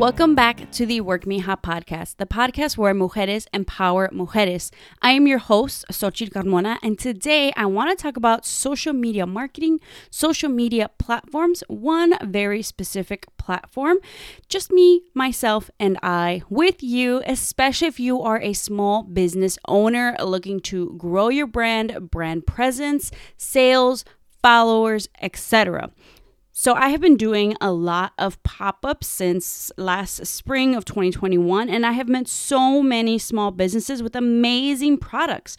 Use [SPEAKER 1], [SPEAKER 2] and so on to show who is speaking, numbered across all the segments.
[SPEAKER 1] Welcome back to the Werk Mija podcast, the podcast where mujeres empower mujeres. I am your host, Xochitl Carmona, and today I want to talk about social media marketing, social media platforms, one very specific platform. Just me, myself, and I with you, especially if you are a small business owner looking to grow your brand, brand presence, sales, followers, etc. So, I have been doing a lot of pop ups since last spring of 2021, and I have met so many small businesses with amazing products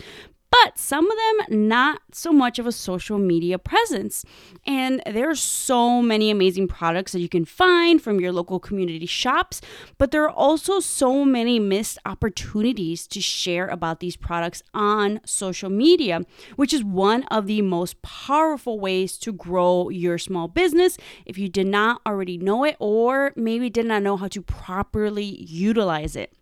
[SPEAKER 1] but some of them not so much of a social media presence. And there are so many amazing products that you can find from your local community shops, but there are also so many missed opportunities to share about these products on social media, which is one of the most powerful ways to grow your small business if you did not already know it or maybe did not know how to properly utilize it.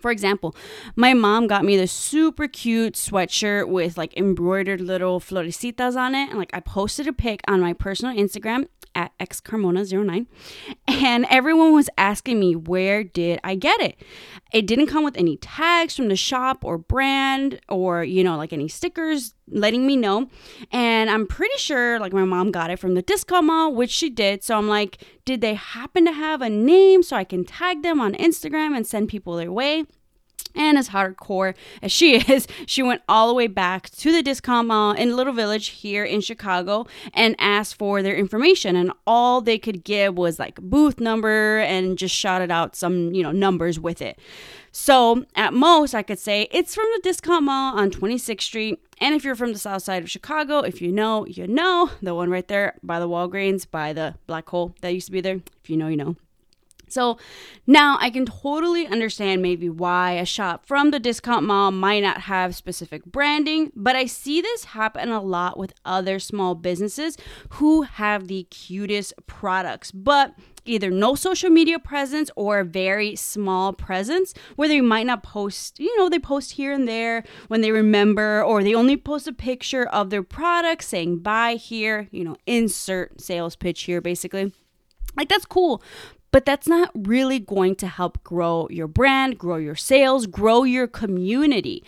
[SPEAKER 1] For example, my mom got me this super cute sweatshirt with like embroidered little florecitas on it. And like I posted a pic on my personal Instagram at xcarmona09 and everyone was asking me where did I get it? It didn't come with any tags from the shop or brand or you know like any stickers letting me know. And I'm pretty sure like my mom got it from the discount mall, which she did. So I'm like, did they happen to have a name so I can tag them on Instagram and send people their way? And as hardcore as she is, she went all the way back to the discount mall in Little Village here in Chicago and asked for their information. And all they could give was like booth number and just shouted out some, you know, numbers with it. So at most, I could say it's from the discount mall on 26th Street. And if you're from the south side of Chicago, if you know, you know, the one right there by the Walgreens, by the black hole that used to be there. If you know, you know. So now I can totally understand maybe why a shop from the discount mall might not have specific branding, but I see this happen a lot with other small businesses who have the cutest products, but either no social media presence or a very small presence where they might not post, you know, they post here and there when they remember, or they only post a picture of their product saying buy here, you know, insert sales pitch here basically. Like that's cool, but that's not really going to help grow your brand, grow your sales, grow your community.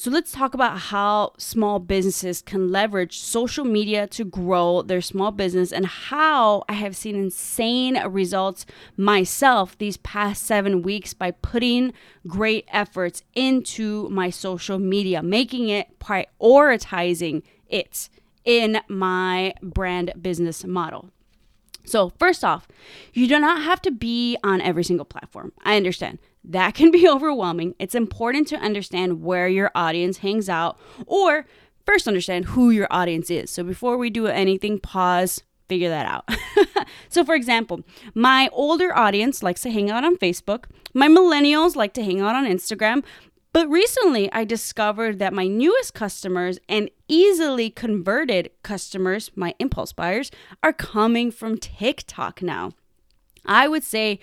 [SPEAKER 1] So let's talk about how small businesses can leverage social media to grow their small business and how I have seen insane results myself these past seven weeks by putting great efforts into my social media, making it prioritizing it in my brand business model. So, first off, you do not have to be on every single platform. I understand that can be overwhelming. It's important to understand where your audience hangs out or first understand who your audience is. So, before we do anything, pause, figure that out. so, for example, my older audience likes to hang out on Facebook, my millennials like to hang out on Instagram, but recently, I discovered that my newest customers and easily converted customers, my impulse buyers, are coming from TikTok now. I would say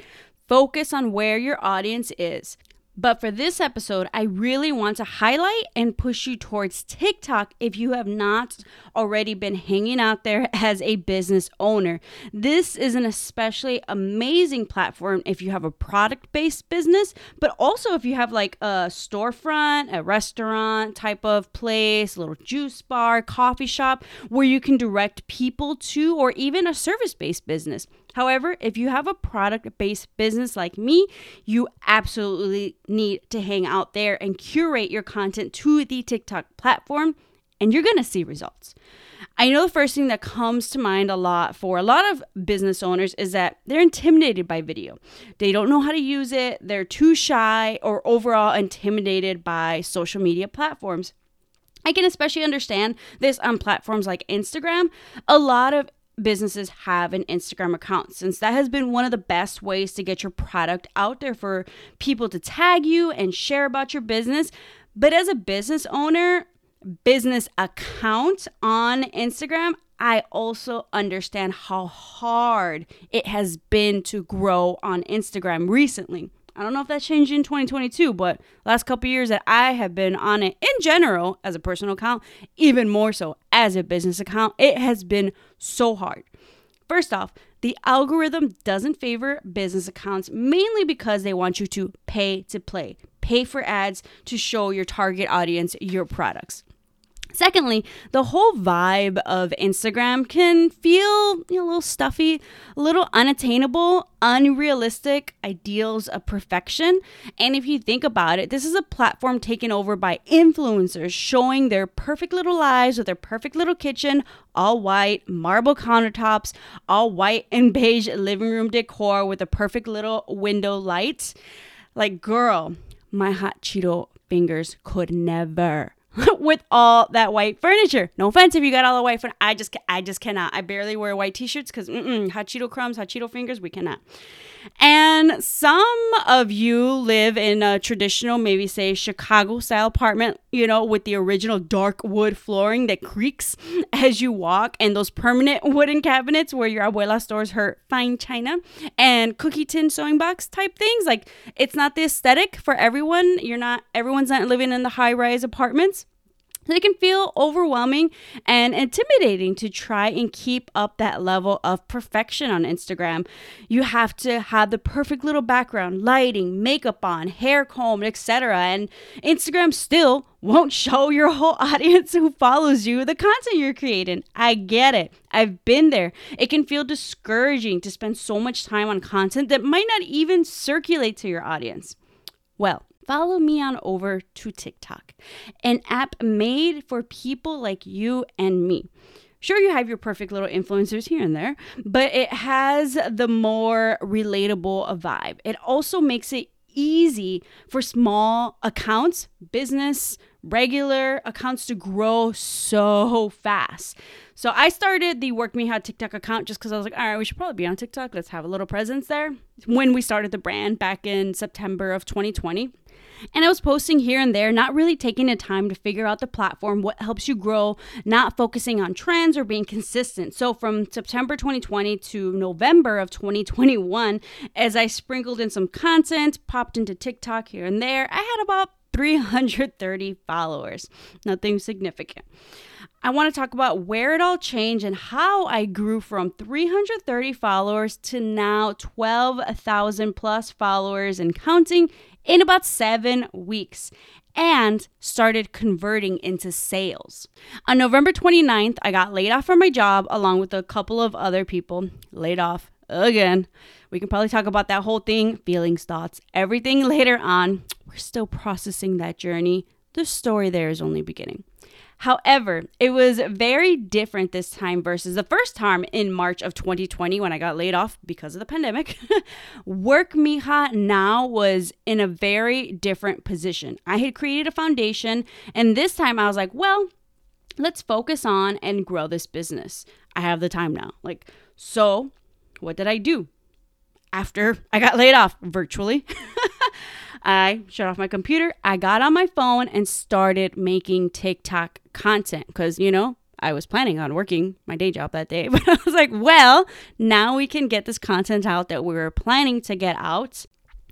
[SPEAKER 1] focus on where your audience is. But for this episode, I really want to highlight and push you towards TikTok if you have not already been hanging out there as a business owner. This is an especially amazing platform if you have a product based business, but also if you have like a storefront, a restaurant type of place, a little juice bar, coffee shop where you can direct people to, or even a service based business. However, if you have a product based business like me, you absolutely need to hang out there and curate your content to the TikTok platform, and you're gonna see results. I know the first thing that comes to mind a lot for a lot of business owners is that they're intimidated by video. They don't know how to use it, they're too shy, or overall intimidated by social media platforms. I can especially understand this on platforms like Instagram. A lot of businesses have an Instagram account since that has been one of the best ways to get your product out there for people to tag you and share about your business. But as a business owner, business account on Instagram, I also understand how hard it has been to grow on Instagram recently. I don't know if that changed in 2022, but last couple years that I have been on it in general as a personal account, even more so as a business account, it has been so hard. First off, The algorithm doesn't favor business accounts mainly because they want you to pay to play, pay for ads to show your target audience your products. Secondly, the whole vibe of Instagram can feel you know, a little stuffy, a little unattainable, unrealistic ideals of perfection. And if you think about it, this is a platform taken over by influencers showing their perfect little lives with their perfect little kitchen, all white, marble countertops, all white and beige living room decor with a perfect little window light. Like, girl, my hot Cheeto fingers could never with all that white furniture. No offense if you got all the white furniture. I just, I just cannot. I barely wear white t-shirts because hot Cheeto crumbs, hot Cheeto fingers, we cannot. And some of you live in a traditional, maybe say Chicago style apartment, you know, with the original dark wood flooring that creaks as you walk, and those permanent wooden cabinets where your abuela stores her fine china and cookie tin sewing box type things. Like, it's not the aesthetic for everyone. You're not, everyone's not living in the high rise apartments. It can feel overwhelming and intimidating to try and keep up that level of perfection on Instagram. You have to have the perfect little background, lighting, makeup on, hair combed, etc. And Instagram still won't show your whole audience who follows you the content you're creating. I get it. I've been there. It can feel discouraging to spend so much time on content that might not even circulate to your audience. Well, follow me on over to TikTok, an app made for people like you and me. Sure, you have your perfect little influencers here and there, but it has the more relatable vibe. It also makes it easy for small accounts, business, regular accounts to grow so fast. So I started the Werk Mija TikTok account just because I was like, all right, we should probably be on TikTok. Let's have a little presence there. When we started the brand back in September of 2020. And I was posting here and there, not really taking the time to figure out the platform, what helps you grow, not focusing on trends or being consistent. So from September 2020 to November of 2021, as I sprinkled in some content, popped into TikTok here and there, I had about 330 followers. Nothing significant. I want to talk about where it all changed and how I grew from 330 followers to now 12,000 plus followers and counting in about seven weeks and started converting into sales. On November 29th, I got laid off from my job along with a couple of other people laid off again. We can probably talk about that whole thing, feelings, thoughts, everything later on. We're still processing that journey. The story there is only beginning. However, it was very different this time versus the first time in March of 2020 when I got laid off because of the pandemic. Werk Mija now was in a very different position. I had created a foundation, and this time I was like, well, let's focus on and grow this business. I have the time now. Like, so what did I do? After I got laid off virtually. I shut off my computer, I got on my phone and started making TikTok content because, you know, I was planning on working my day job that day, but I was like, well, now we can get this content out that we were planning to get out.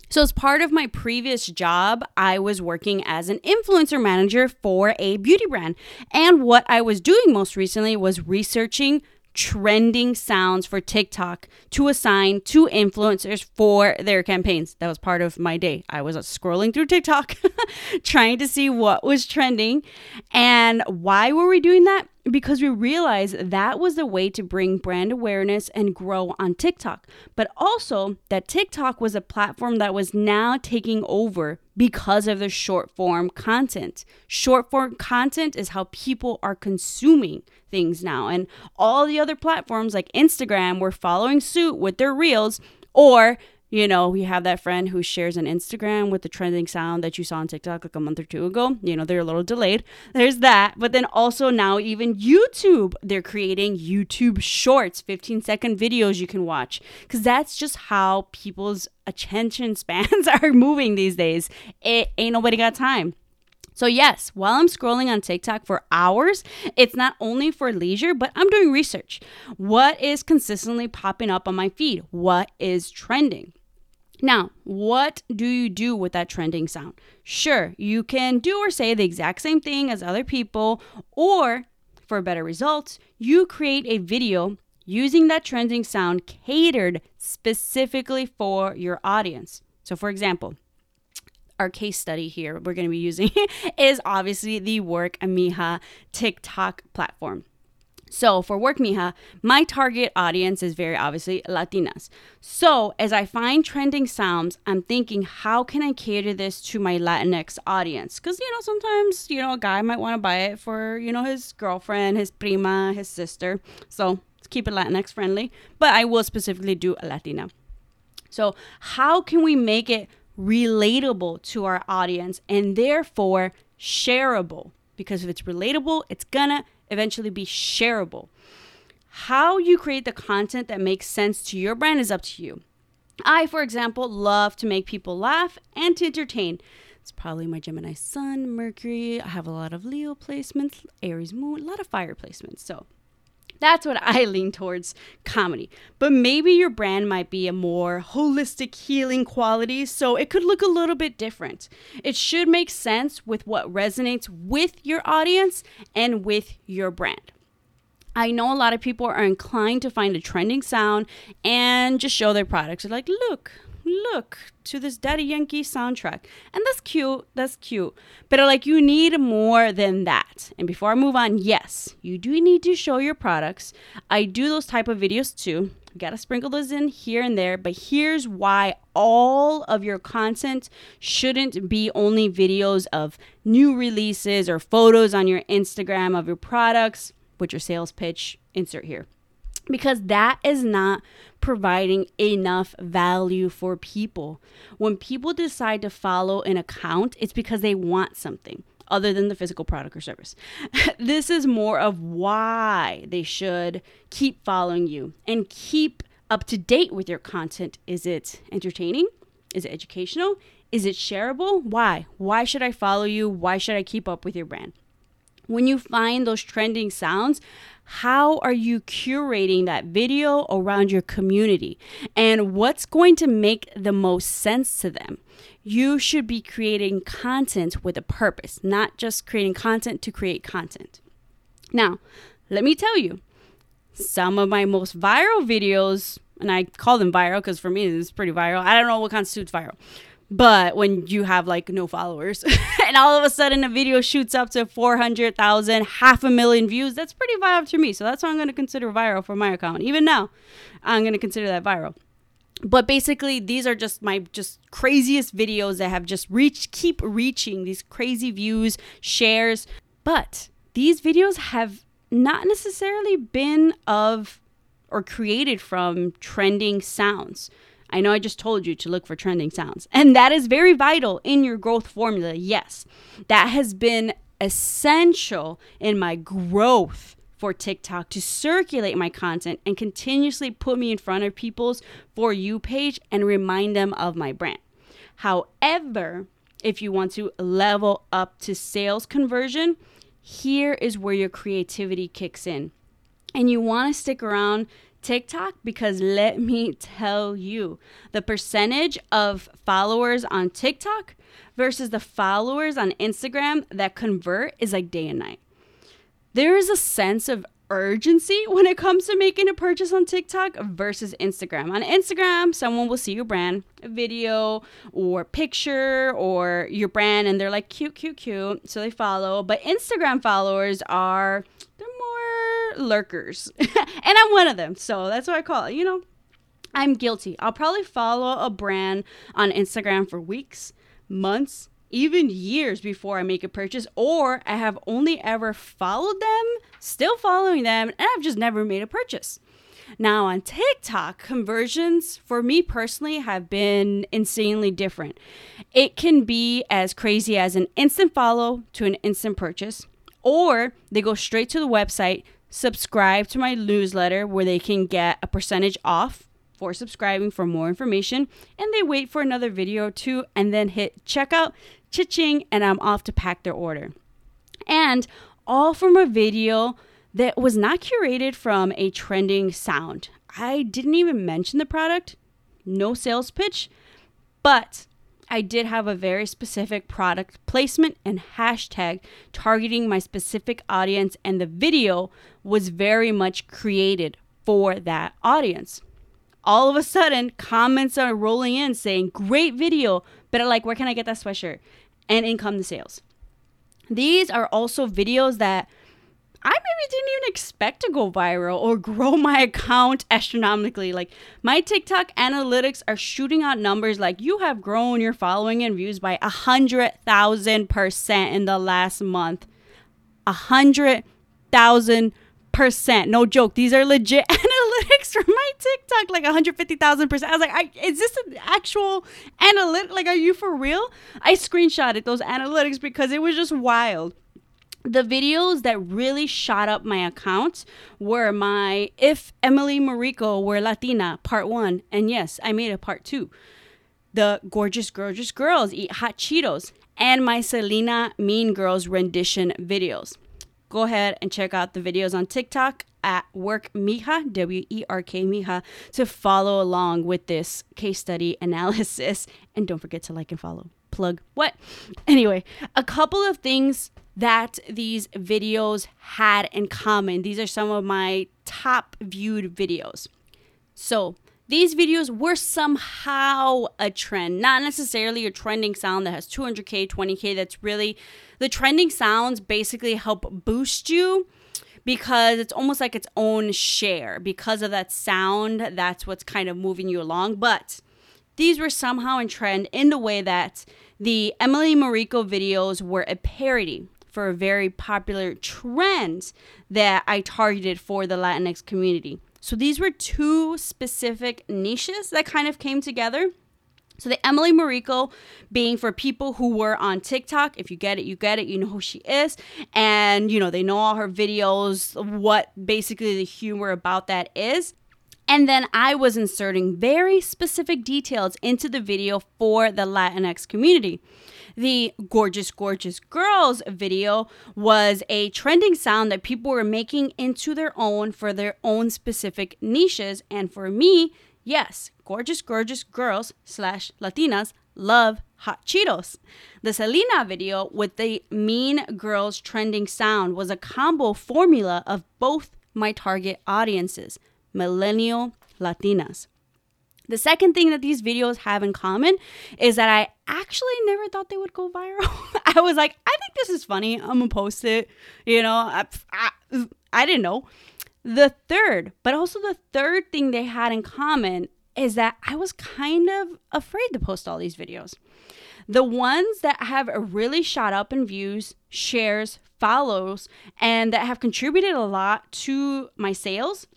[SPEAKER 1] So, as part of my previous job, I was working as an influencer manager for a beauty brand. And what I was doing most recently was researching trending sounds for TikTok to assign to influencers for their campaigns. That was part of my day. I was scrolling through TikTok trying to see what was trending. And why were we doing that? Because we realized that was the way to bring brand awareness and grow on TikTok. But also that TikTok was a platform that was now taking over because of the short form content. Short form content is how people are consuming things now. And all the other platforms like Instagram were following suit with their reels or you know, you have that friend who shares an Instagram with the trending sound that you saw on TikTok like a month or two ago. You know, they're a little delayed. There's that. But then also now, even YouTube, they're creating YouTube shorts, 15 second videos you can watch. Because that's just how people's attention spans are moving these days. It ain't nobody got time. So, yes, while I'm scrolling on TikTok for hours, it's not only for leisure, but I'm doing research. What is consistently popping up on my feed? What is trending? Now, what do you do with that trending sound? Sure, you can do or say the exact same thing as other people, or for better results, you create a video using that trending sound catered specifically for your audience. So, for example, our case study here we're going to be using is obviously the Werk Mija TikTok platform. So for Werk Mija, my target audience is very obviously Latinas. So as I find trending sounds, I'm thinking, how can I cater this to my Latinx audience? Because, you know, sometimes, you know, a guy might want to buy it for, you know, his girlfriend, his prima, his sister. So let's keep it Latinx friendly. But I will specifically do a Latina. So how can we make it relatable to our audience and therefore shareable? Because if it's relatable, it's gonna eventually be shareable. How you create the content that makes sense to your brand is up to you. I, for example, love to make people laugh and to entertain. It's probably my Gemini Sun, Mercury. I have a lot of Leo placements, Aries Moon, a lot of fire placements. So that's what I lean towards comedy. But maybe your brand might be a more holistic healing quality, so it could look a little bit different. It should make sense with what resonates with your audience and with your brand. I know a lot of people are inclined to find a trending sound and just show their products. They're like, look, look to this Daddy Yankee soundtrack. And that's cute. That's cute. But uh, like you need more than that. And before I move on, yes, you do need to show your products. I do those type of videos too. gotta sprinkle those in here and there, but here's why all of your content shouldn't be only videos of new releases or photos on your Instagram of your products with your sales pitch. Insert here because that is not providing enough value for people. When people decide to follow an account, it's because they want something other than the physical product or service. this is more of why they should keep following you and keep up to date with your content. Is it entertaining? Is it educational? Is it shareable? Why? Why should I follow you? Why should I keep up with your brand? When you find those trending sounds, how are you curating that video around your community and what's going to make the most sense to them? You should be creating content with a purpose, not just creating content to create content. Now, let me tell you, some of my most viral videos, and I call them viral because for me it's pretty viral. I don't know what constitutes viral. But when you have like no followers and all of a sudden a video shoots up to 400,000, half a million views, that's pretty viral to me. So that's what I'm going to consider viral for my account. Even now, I'm going to consider that viral. But basically, these are just my just craziest videos that have just reached, keep reaching these crazy views, shares. But these videos have not necessarily been of or created from trending sounds. I know I just told you to look for trending sounds, and that is very vital in your growth formula. Yes, that has been essential in my growth for TikTok to circulate my content and continuously put me in front of people's For You page and remind them of my brand. However, if you want to level up to sales conversion, here is where your creativity kicks in. And you want to stick around TikTok because let me tell you, the percentage of followers on TikTok versus the followers on Instagram that convert is like day and night. There is a sense of urgency when it comes to making a purchase on TikTok versus Instagram. On Instagram, someone will see your brand, a video or picture or your brand, and they're like, cute, cute, cute. So they follow. But Instagram followers are, lurkers. and I'm one of them. So that's what I call it. You know, I'm guilty. I'll probably follow a brand on Instagram for weeks, months, even years before I make a purchase, or I have only ever followed them, still following them, and I've just never made a purchase. Now, on TikTok, conversions for me personally have been insanely different. It can be as crazy as an instant follow to an instant purchase, or they go straight to the website, subscribe to my newsletter where they can get a percentage off for subscribing for more information and they wait for another video or two and then hit checkout cha-ching and i'm off to pack their order. And all from a video that was not curated from a trending sound. I didn't even mention the product. No sales pitch. But I did have a very specific product placement and hashtag targeting my specific audience, and the video was very much created for that audience. All of a sudden, comments are rolling in saying, Great video, but like, where can I get that sweatshirt? And in come the sales. These are also videos that I maybe didn't even expect to go viral or grow my account astronomically. Like my TikTok analytics are shooting out numbers like you have grown your following and views by a hundred thousand percent in the last month. A hundred thousand percent. No joke. These are legit analytics from my TikTok, like 150,000 percent. I was like, I, is this an actual analytic? Like, are you for real? I screenshotted those analytics because it was just wild the videos that really shot up my account were my If Emily Mariko Were Latina part one. And yes, I made a part two. The Gorgeous, Gorgeous Girls Eat Hot Cheetos. And my Selena Mean Girls rendition videos. Go ahead and check out the videos on TikTok at Werk Mija, W E R K Mija, to follow along with this case study analysis. And don't forget to like and follow. Plug what? Anyway, a couple of things that these videos had in common. These are some of my top viewed videos. So, these videos were somehow a trend, not necessarily a trending sound that has 200k, 20k. That's really the trending sounds basically help boost you because it's almost like its own share. Because of that sound, that's what's kind of moving you along. But these were somehow in trend in the way that the Emily Mariko videos were a parody for a very popular trend that I targeted for the Latinx community. So these were two specific niches that kind of came together. So the Emily Mariko being for people who were on TikTok. If you get it, you get it. You know who she is. And, you know, they know all her videos, what basically the humor about that is. And then I was inserting very specific details into the video for the Latinx community. The Gorgeous, Gorgeous Girls video was a trending sound that people were making into their own for their own specific niches. And for me, yes, Gorgeous, Gorgeous Girls slash Latinas love hot Cheetos. The Selena video with the Mean Girls trending sound was a combo formula of both my target audiences, millennial Latinas. The second thing that these videos have in common is that I actually never thought they would go viral. I was like, I think this is funny. I'm gonna post it. You know, I, I, I didn't know. The third, but also the third thing they had in common is that I was kind of afraid to post all these videos. The ones that have really shot up in views, shares, follows, and that have contributed a lot to my sales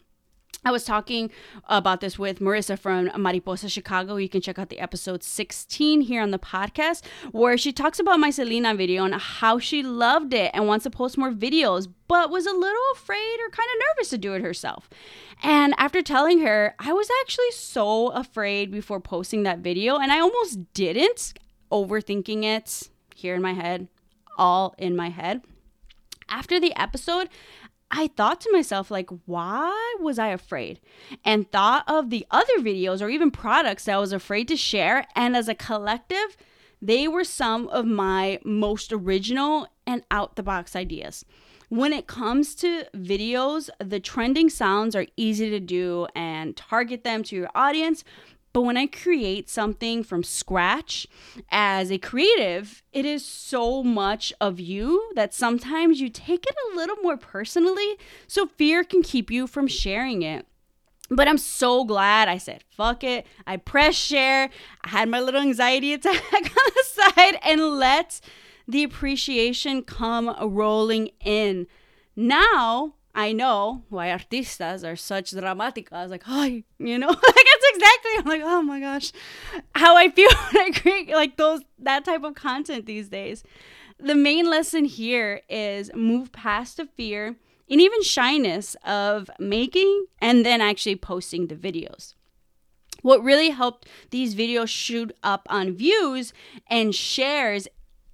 [SPEAKER 1] I was talking about this with Marissa from Mariposa Chicago. You can check out the episode 16 here on the podcast, where she talks about my Selena video and how she loved it and wants to post more videos, but was a little afraid or kind of nervous to do it herself. And after telling her, I was actually so afraid before posting that video, and I almost didn't, overthinking it here in my head, all in my head. After the episode, I thought to myself, like, why was I afraid? And thought of the other videos or even products that I was afraid to share. And as a collective, they were some of my most original and out the box ideas. When it comes to videos, the trending sounds are easy to do and target them to your audience, but when I create something from scratch as a creative, it is so much of you that sometimes you take it a little more personally. So fear can keep you from sharing it. But I'm so glad I said, fuck it. I pressed share. I had my little anxiety attack on the side and let the appreciation come rolling in. Now I know why artistas are such dramatica. I was like, hi, you know, like that's exactly. I'm like, oh my gosh, how I feel when I create like those that type of content these days. The main lesson here is move past the fear and even shyness of making and then actually posting the videos. What really helped these videos shoot up on views and shares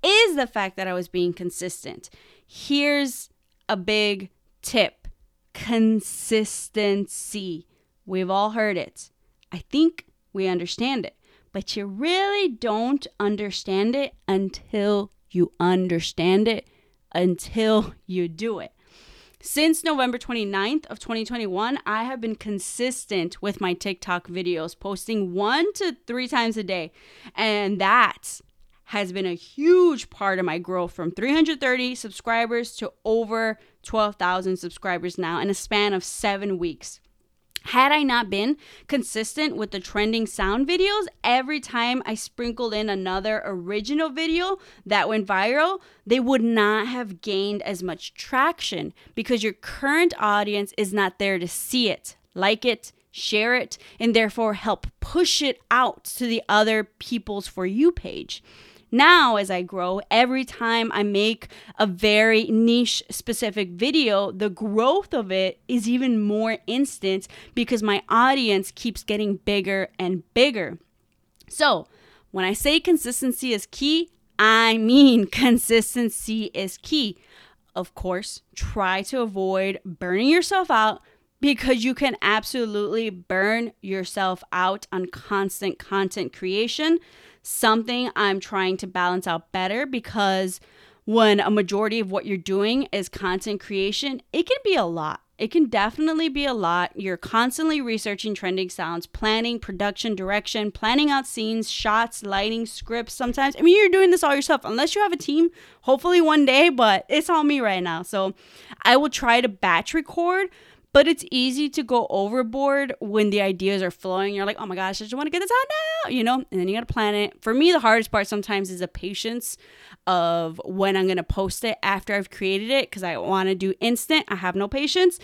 [SPEAKER 1] is the fact that I was being consistent. Here's a big tip consistency. We've all heard it. I think we understand it, but you really don't understand it until you understand it, until you do it. Since November 29th of 2021, I have been consistent with my TikTok videos, posting one to three times a day. And that has been a huge part of my growth from 330 subscribers to over 12,000 subscribers now in a span of seven weeks. Had I not been consistent with the trending sound videos, every time I sprinkled in another original video that went viral, they would not have gained as much traction because your current audience is not there to see it, like it, share it, and therefore help push it out to the other people's For You page. Now, as I grow, every time I make a very niche specific video, the growth of it is even more instant because my audience keeps getting bigger and bigger. So, when I say consistency is key, I mean consistency is key. Of course, try to avoid burning yourself out because you can absolutely burn yourself out on constant content creation something I'm trying to balance out better because when a majority of what you're doing is content creation, it can be a lot. It can definitely be a lot. You're constantly researching trending sounds, planning, production, direction, planning out scenes, shots, lighting, scripts. Sometimes, I mean, you're doing this all yourself, unless you have a team, hopefully one day, but it's all me right now. So I will try to batch record, but it's easy to go overboard when the ideas are flowing. You're like, oh my gosh, I just want to get this out now, you know? And then you got to plan it. For me, the hardest part sometimes is the patience of when I'm going to post it after I've created it because I want to do instant. I have no patience.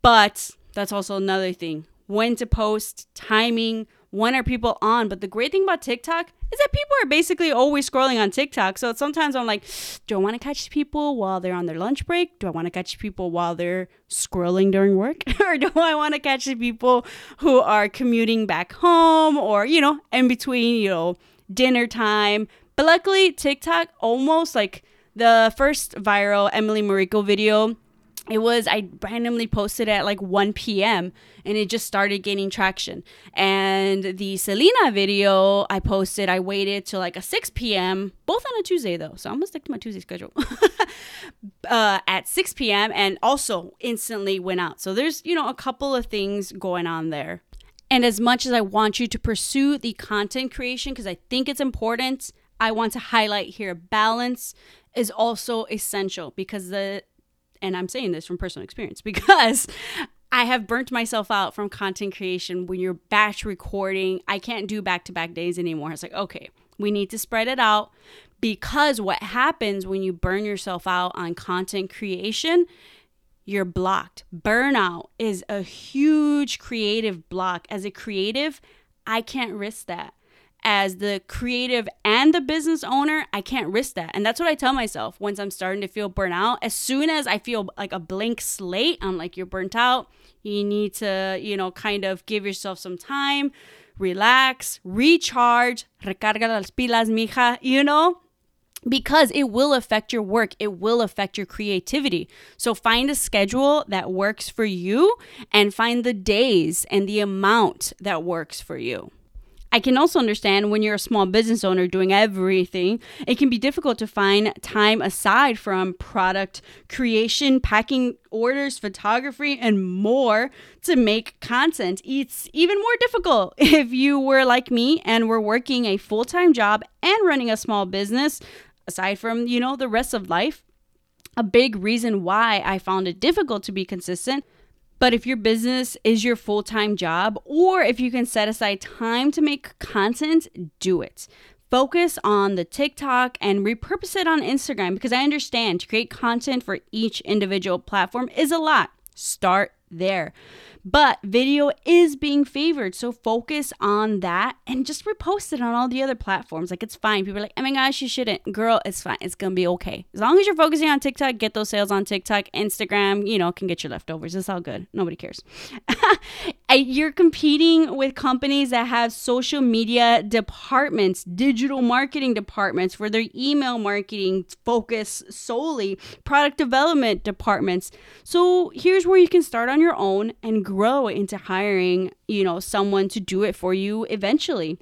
[SPEAKER 1] But that's also another thing when to post, timing, when are people on? But the great thing about TikTok is that people are basically always scrolling on TikTok. So sometimes I'm like, do I want to catch people while they're on their lunch break? Do I want to catch people while they're scrolling during work? or do I want to catch the people who are commuting back home or, you know, in between, you know, dinner time? But luckily, TikTok almost like the first viral Emily Mariko video it was i randomly posted at like 1 p.m and it just started gaining traction. And the selena video i posted i waited till like a 6 p.m both on a tuesday though so i'm gonna stick to my tuesday schedule. Uh, at 6 p.m and also instantly went out. So there's you know a couple of things going on there. And as much as i want you to pursue the content creation because i think it's important i want to highlight here balance is also essential because the and I'm saying this from personal experience because I have burnt myself out from content creation when you're batch recording. I can't do back to back days anymore. It's like, okay, we need to spread it out because what happens when you burn yourself out on content creation, you're blocked. Burnout is a huge creative block. As a creative, I can't risk that as the creative and the business owner, I can't risk that. And that's what I tell myself once I'm starting to feel burnt out. As soon as I feel like a blank slate, I'm like, you're burnt out. You need to, you know, kind of give yourself some time, relax, recharge, recarga las pilas, mija, you know? Because it will affect your work, it will affect your creativity. So find a schedule that works for you and find the days and the amount that works for you. I can also understand when you're a small business owner doing everything, it can be difficult to find time aside from product creation, packing orders, photography, and more to make content. It's even more difficult if you were like me and were working a full time job and running a small business aside from, you know, the rest of life. A big reason why I found it difficult to be consistent but if your business is your full time job, or if you can set aside time to make content, do it. Focus on the TikTok and repurpose it on Instagram because I understand to create content for each individual platform is a lot. Start there. But video is being favored. So focus on that and just repost it on all the other platforms. Like it's fine. People are like, oh my gosh, you shouldn't. Girl, it's fine. It's going to be okay. As long as you're focusing on TikTok, get those sales on TikTok. Instagram, you know, can get your leftovers. It's all good. Nobody cares. you're competing with companies that have social media departments, digital marketing departments for their email marketing focus solely, product development departments. So here's where you can start on your own and grow grow into hiring, you know, someone to do it for you eventually.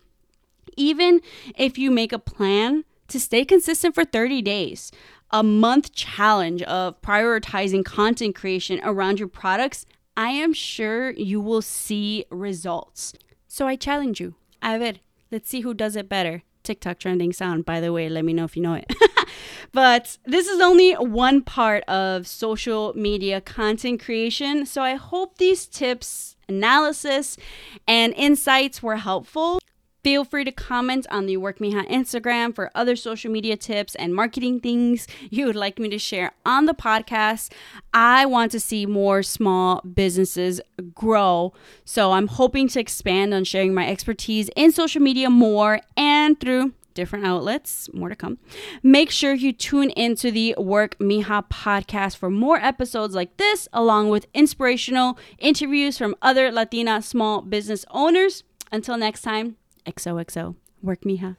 [SPEAKER 1] Even if you make a plan to stay consistent for 30 days. a month challenge of prioritizing content creation around your products, I am sure you will see results. So I challenge you. A ver, let's see who does it better. TikTok trending sound, by the way. Let me know if you know it. but this is only one part of social media content creation. So I hope these tips, analysis, and insights were helpful. Feel free to comment on the Werk Mija Instagram for other social media tips and marketing things you would like me to share on the podcast. I want to see more small businesses grow. So I'm hoping to expand on sharing my expertise in social media more and through different outlets. More to come. Make sure you tune into the Werk Mija podcast for more episodes like this, along with inspirational interviews from other Latina small business owners. Until next time, XOXO. Werk Mija.